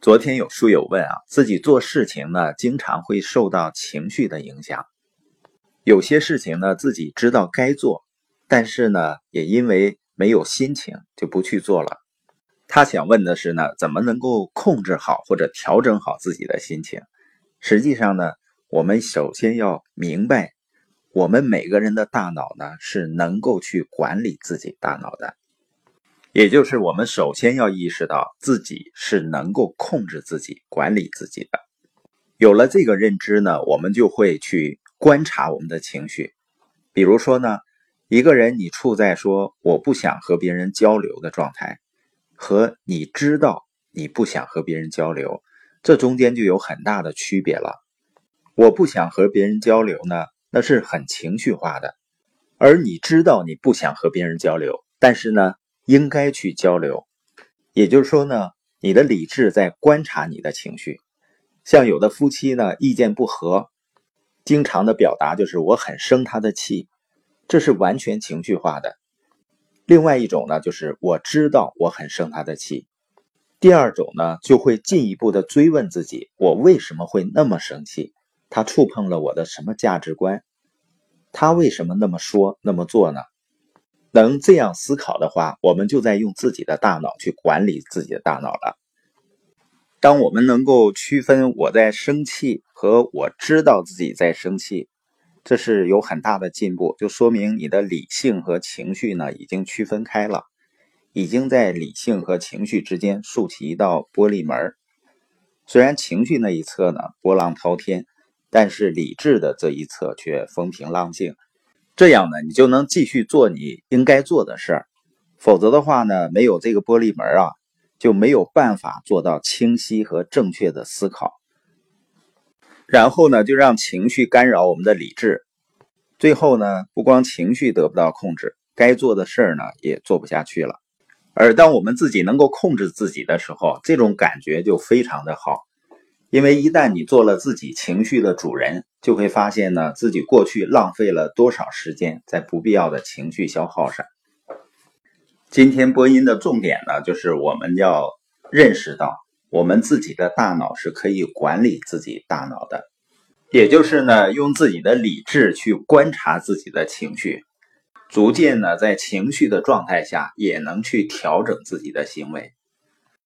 昨天有书友问啊，自己做事情呢，经常会受到情绪的影响。有些事情呢，自己知道该做，但是呢，也因为没有心情就不去做了。他想问的是呢，怎么能够控制好或者调整好自己的心情？实际上呢，我们首先要明白，我们每个人的大脑呢，是能够去管理自己大脑的。也就是我们首先要意识到自己是能够控制自己、管理自己的。有了这个认知呢，我们就会去观察我们的情绪。比如说呢，一个人你处在说我不想和别人交流的状态，和你知道你不想和别人交流，这中间就有很大的区别了。我不想和别人交流呢，那是很情绪化的；而你知道你不想和别人交流，但是呢。应该去交流，也就是说呢，你的理智在观察你的情绪。像有的夫妻呢，意见不合，经常的表达就是我很生他的气，这是完全情绪化的。另外一种呢，就是我知道我很生他的气。第二种呢，就会进一步的追问自己，我为什么会那么生气？他触碰了我的什么价值观？他为什么那么说那么做呢？能这样思考的话，我们就在用自己的大脑去管理自己的大脑了。当我们能够区分我在生气和我知道自己在生气，这是有很大的进步，就说明你的理性和情绪呢已经区分开了，已经在理性和情绪之间竖起一道玻璃门。虽然情绪那一侧呢波浪滔天，但是理智的这一侧却风平浪静。这样呢，你就能继续做你应该做的事儿。否则的话呢，没有这个玻璃门啊，就没有办法做到清晰和正确的思考。然后呢，就让情绪干扰我们的理智。最后呢，不光情绪得不到控制，该做的事儿呢也做不下去了。而当我们自己能够控制自己的时候，这种感觉就非常的好。因为一旦你做了自己情绪的主人，就会发现呢，自己过去浪费了多少时间在不必要的情绪消耗上。今天播音的重点呢，就是我们要认识到，我们自己的大脑是可以管理自己大脑的，也就是呢，用自己的理智去观察自己的情绪，逐渐呢，在情绪的状态下，也能去调整自己的行为。